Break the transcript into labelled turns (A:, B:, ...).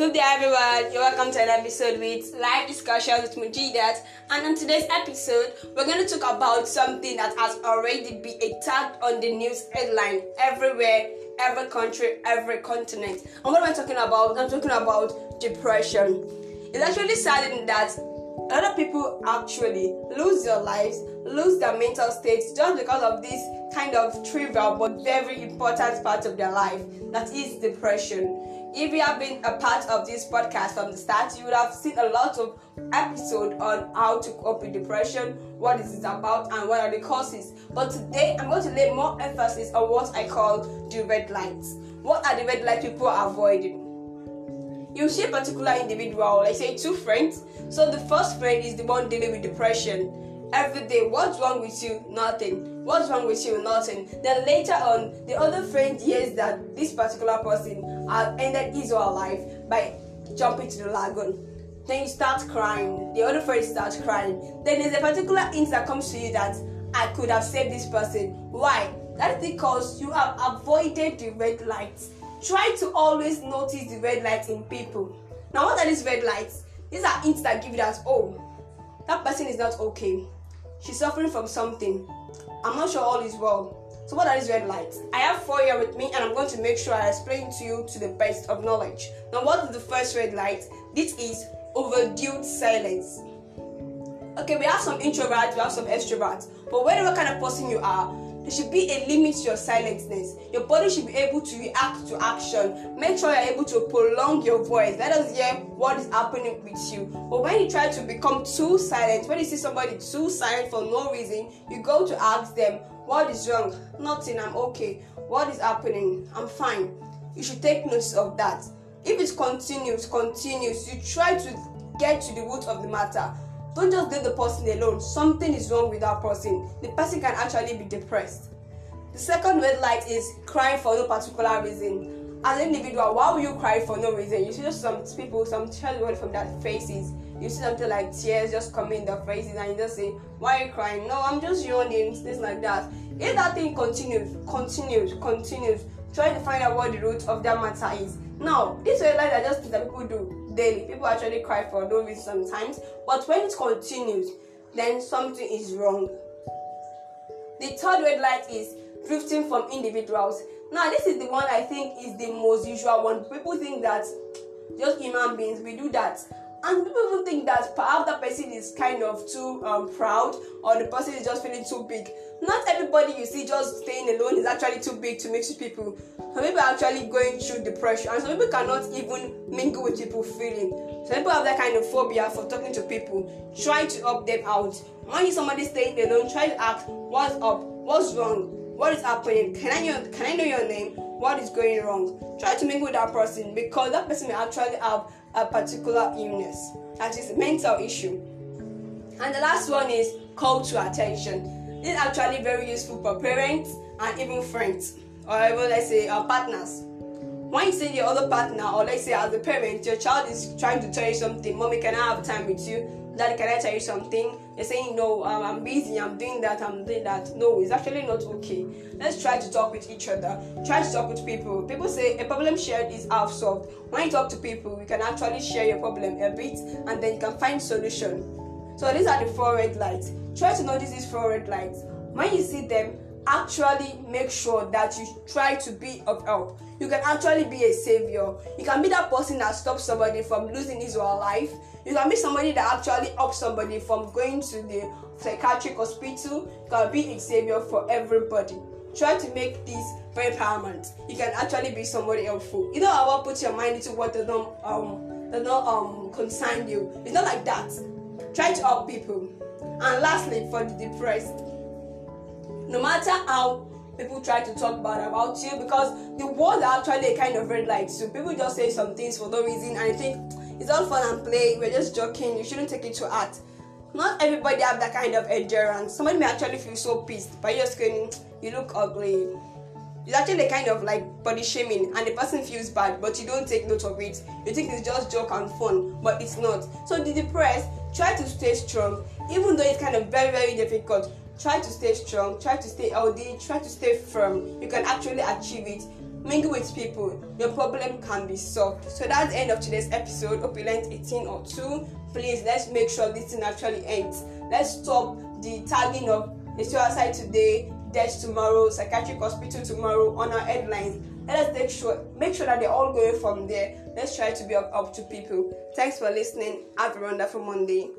A: Good day, everyone. You're welcome to an episode with live discussions with Mujidat. And on today's episode, we're going to talk about something that has already been tagged on the news headline everywhere, every country, every continent. And what am I talking about? I'm talking about depression. It's actually saddening that a lot of people actually lose their lives, lose their mental states just because of this kind of trivial but very important part of their life that is depression. If you have been a part of this podcast from the start, you would have seen a lot of episode on how to cope with depression, what is it about, and what are the causes. But today, I'm going to lay more emphasis on what I call the red lights. What are the red lights people are avoiding? You see a particular individual, like say two friends. So the first friend is the one dealing with depression every day. What's wrong with you? Nothing. What's wrong with you? Nothing. Then later on, the other friend hears that this particular person has ended his or her life by jumping to the lagoon. Then you start crying. The other friend starts crying. Then there's a particular hint that comes to you that I could have saved this person. Why? That's because you have avoided the red lights. Try to always notice the red lights in people. Now, what are these red lights? These are hints that give you that, oh, that person is not okay She's suffering from something. I'm not sure all is well. So what are these red lights? I have four here with me and I'm going to make sure I explain to you to the best of knowledge. Now what is the first red light? This is overdue silence. Okay, we have some introverts, we have some extroverts. But whatever kind of person you are, there should be a limit to your silentness. Your body should be able to react to action. Make sure you're able to prolong your voice. Let us hear what is happening with you. But when you try to become too silent, when you see somebody too silent for no reason, you go to ask them, What is wrong? Nothing, I'm okay. What is happening? I'm fine. You should take notice of that. If it continues, continues, you try to get to the root of the matter. Don't just leave the person alone. Something is wrong with that person. The person can actually be depressed. The second red light is crying for no particular reason. As an individual, why will you cry for no reason? You see some people, some children from their faces. You see something like tears just coming in their faces, and you just say, "Why are you crying?" No, I'm just yawning. things like that. If that thing continues, continues, continues, trying to find out what the root of that matter is. Now, this red lights I just that people do daily. People actually cry for no reason sometimes, but when it continues, then something is wrong. The third red light is drifting from individuals. Now, this is the one I think is the most usual one. People think that just human beings we do that, and people even think that perhaps that person is kind of too um, proud or the person is just feeling too big. Not everybody you see just staying alone is actually too big to mix with people. Some people are actually going through depression, and some people cannot even mingle with people feeling. Some people have that kind of phobia for talking to people. Try to help them out. When you somebody staying alone, try to ask what's up, what's wrong, what is happening. Can I know? Can I know your name? What is going wrong? Try to mingle with that person because that person may actually have a particular illness, that is mental issue. And the last one is call to attention. This is actually very useful for parents and even friends, or even let's say our partners. When you see the other partner, or let's say as a parent, your child is trying to tell you something, mommy, can I have time with you? Daddy, can I tell you something? They're saying, No, um, I'm busy, I'm doing that, I'm doing that. No, it's actually not okay. Let's try to talk with each other. Try to talk with people. People say a problem shared is half solved. When you talk to people, you can actually share your problem a bit and then you can find solution. So these are the four red lights. Try to notice these four red lights. When you see them, actually make sure that you try to be of help. You can actually be a savior. You can be that person that stops somebody from losing his or her life. You can be somebody that actually helps somebody from going to the psychiatric hospital. You can be a savior for everybody. Try to make this very paramount. You can actually be somebody helpful. You don't ever put your mind into what does not um does not um concern you. It's not like that. Try to help people. And lastly, for the depressed, no matter how people try to talk bad about you because the are actually a kind of red light so people just say some things for no reason and I think it's all fun and play we're just joking you shouldn't take it to heart. Not everybody have that kind of endurance. Somebody may actually feel so pissed by just screaming you look ugly. It's actually a kind of like body shaming and the person feels bad but you don't take note of it. You think it's just joke and fun but it's not. So the depressed try to stay strong even though it's kind of very very difficult try to stay strong try to stay healthy try to stay firm you can actually achieve it mingle with people, your problem can be solved. So that's the end of today's episode. Learned 18 or 2. Please let's make sure this thing actually ends. Let's stop the tagging of a suicide today, death tomorrow, psychiatric hospital tomorrow on our headlines. Let us make sure make sure that they're all going from there. Let's try to be up, up to people. Thanks for listening. Have a wonderful Monday.